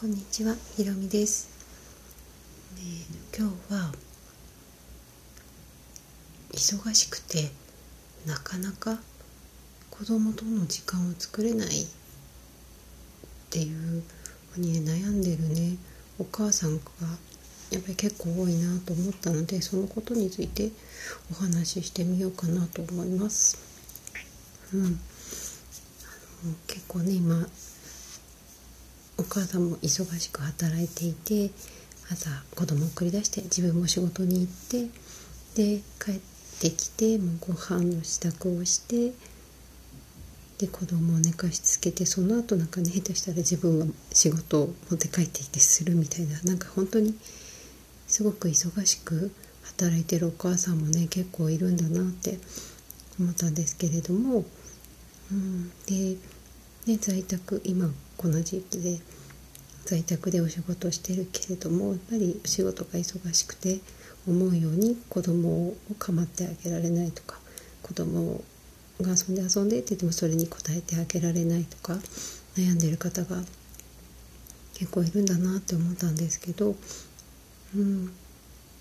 こんにちは、ひろみです。えー今日は忙しくてなかなか子供との時間を作れないっていうふうにね悩んでるねお母さんがやっぱり結構多いなと思ったのでそのことについてお話ししてみようかなと思います。うん、あの結構ね今お母さんも忙しく働いていて朝子供を送り出して自分も仕事に行ってで帰ってきてもうご飯の支度をしてで子供を寝かしつけてその後なんかね下手したら自分が仕事を持って帰ってきてするみたいななんか本当にすごく忙しく働いてるお母さんもね結構いるんだなって思ったんですけれども、うん、でね、在宅今この時期で在宅でお仕事してるけれどもやっぱり仕事が忙しくて思うように子供を構ってあげられないとか子供が遊んで遊んでって言ってもそれに応えてあげられないとか悩んでる方が結構いるんだなって思ったんですけど、うん、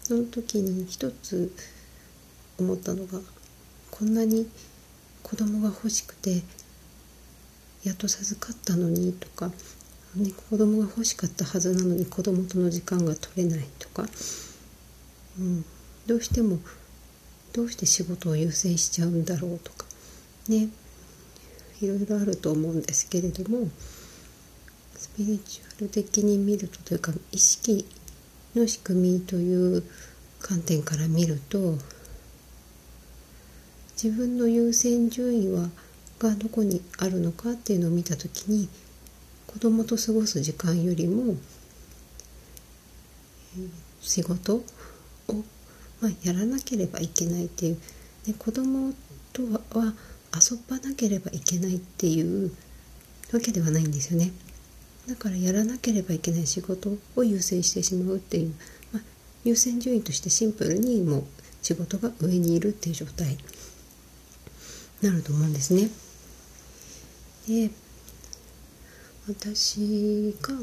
その時に一つ思ったのがこんなに子供が欲しくてやっと授かったのにとか、ね、子供が欲しかったはずなのに子供との時間が取れないとか、うん、どうしてもどうして仕事を優先しちゃうんだろうとか。ね。いろいろあると思うんですけれどもスピリチュアル的に見るとというか意識の仕組みという観点から見ると自分の優先順位はがどこにあるのかっていうのを見た時に子供と過ごす時間よりも、仕事を、まあ、やらなければいけないっていう、ね、子供とはは遊ばなければいけないっていうわけではないんですよね。だからやらなければいけない仕事を優先してしまうっていう、まあ、優先順位としてシンプルにもう仕事が上にいるっていう状態になると思うんですね。で私が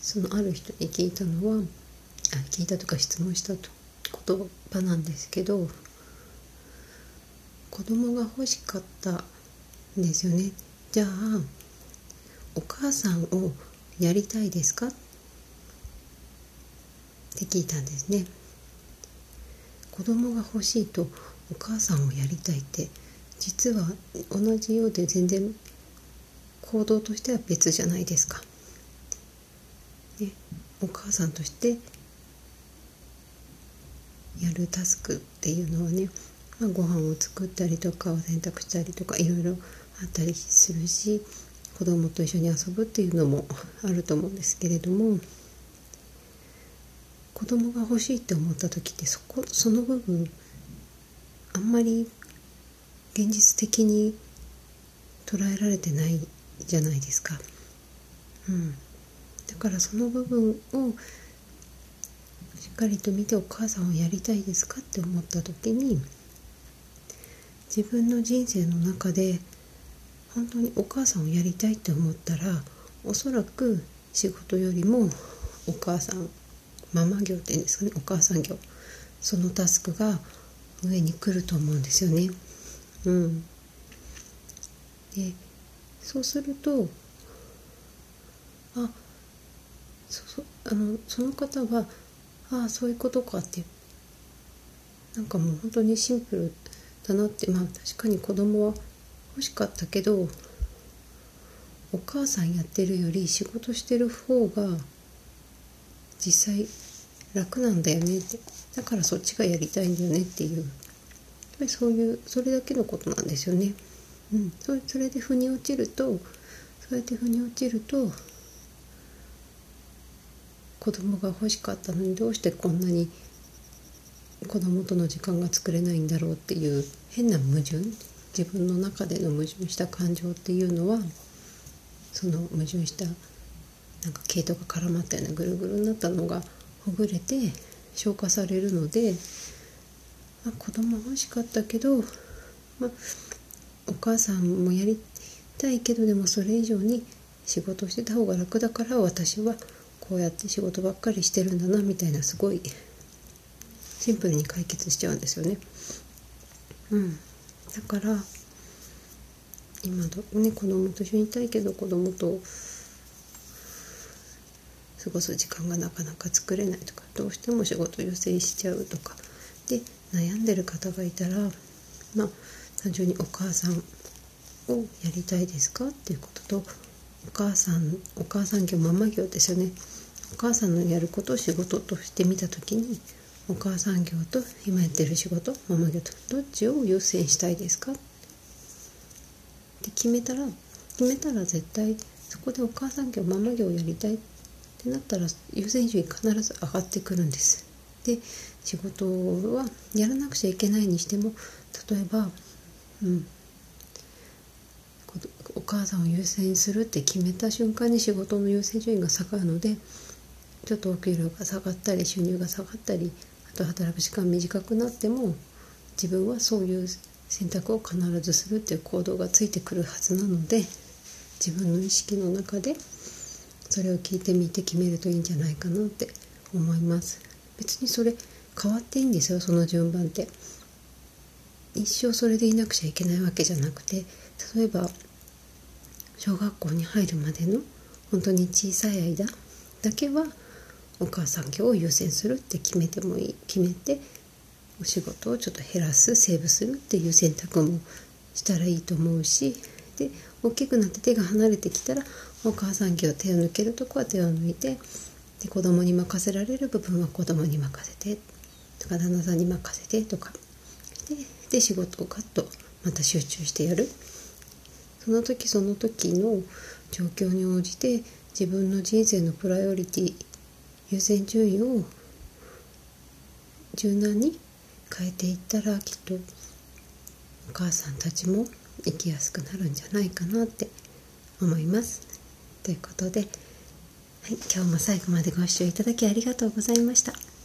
そのある人に聞いたのはあ聞いたとか質問したと言葉なんですけど子供が欲しかったんですよね。じゃあお母さんをやりたいですか？って聞いたんですね。子供が欲しいとお母さんをやりたいって実は同じようで全然行動としては別じゃないですか。ね、お母さんとしてやるタスクっていうのはね、まあ、ご飯を作ったりとかお洗濯したりとかいろいろあったりするし子供と一緒に遊ぶっていうのもあると思うんですけれども子供が欲しいって思った時ってそこその部分あんまり現実的に捉えられてないじゃないですか。うん、だからその部分をしっかりと見てお母さんをやりたいですかって思った時に自分の人生の中で本当にお母さんをやりたいって思ったらおそらく仕事よりもお母さんママ業っていうんですかねお母さん業そのタスクが上に来ると思うんですよね。うん、でそうするとあそそあのその方はああそういうことかってなんかもう本当にシンプルだなってまあ確かに子供は欲しかったけどお母さんやってるより仕事してる方が実際楽なんだよねって。だからそっちがやりたいんだよねっていう。ぱりそういうそれだけのことなんですよね。うん、そそれで腑に落ちるとそうやって腑に落ちると子供が欲しかったのにどうしてこんなに子供との時間が作れないんだろうっていう変な矛盾自分の中での矛盾した感情っていうのはその矛盾したなんか毛糸が絡まったようなぐるぐるになったのがほぐれて消化されるので、まあ、子供欲しかったけど、まあ、お母さんもやりたいけどでもそれ以上に仕事してた方が楽だから私はこうやって仕事ばっかりしてるんだなみたいなすごいシンプルに解決しちゃうんですよね。うん、だから今どね子供と一緒にいたいけど子供と過ごす時間がなかなか作れないとかどうしても仕事を優先しちゃうとかで悩んでる方がいたらまあ単純にお母さんをやりたいですかっていうこととお母さんお母さん業ママ業ですよねお母さんのやることを仕事としてみた時にお母さん業と今やってる仕事ママ業とどっちを優先したいですか？って決めたら決めたら絶対そこでお母さん業ママ業をやりたいってなったら優先順位必ず上がってくるんです。で仕事はやらなくちゃいけないにしても例えば、うん、お母さんを優先するって決めた瞬間に仕事の優先順位が下がるのでちょっとお給料が下がったり収入が下がったりあと働く時間短くなっても自分はそういう選択を必ずするっていう行動がついてくるはずなので自分の意識の中でそれを聞いてみて決めるといいんじゃないかなって思います。別にそれ変わっていいんですよその順番って。一生それでいなくちゃいけないわけじゃなくて例えば小学校に入るまでの本当に小さい間だけはお母さん業を優先するって決めてもいい決めてお仕事をちょっと減らすセーブするっていう選択もしたらいいと思うしで大きくなって手が離れてきたらお母さん業手を抜けるとこは手を抜いてで子供に任せられる部分は子供に任せてとか旦那さんに任せてとかでで仕事をガッとまた集中してやるその時その時の状況に応じて自分の人生のプライオリティ優先順位を柔軟に変えていったらきっとお母さんたちも生きやすくなるんじゃないかなって思います。ということで、はい、今日も最後までご視聴いただきありがとうございました。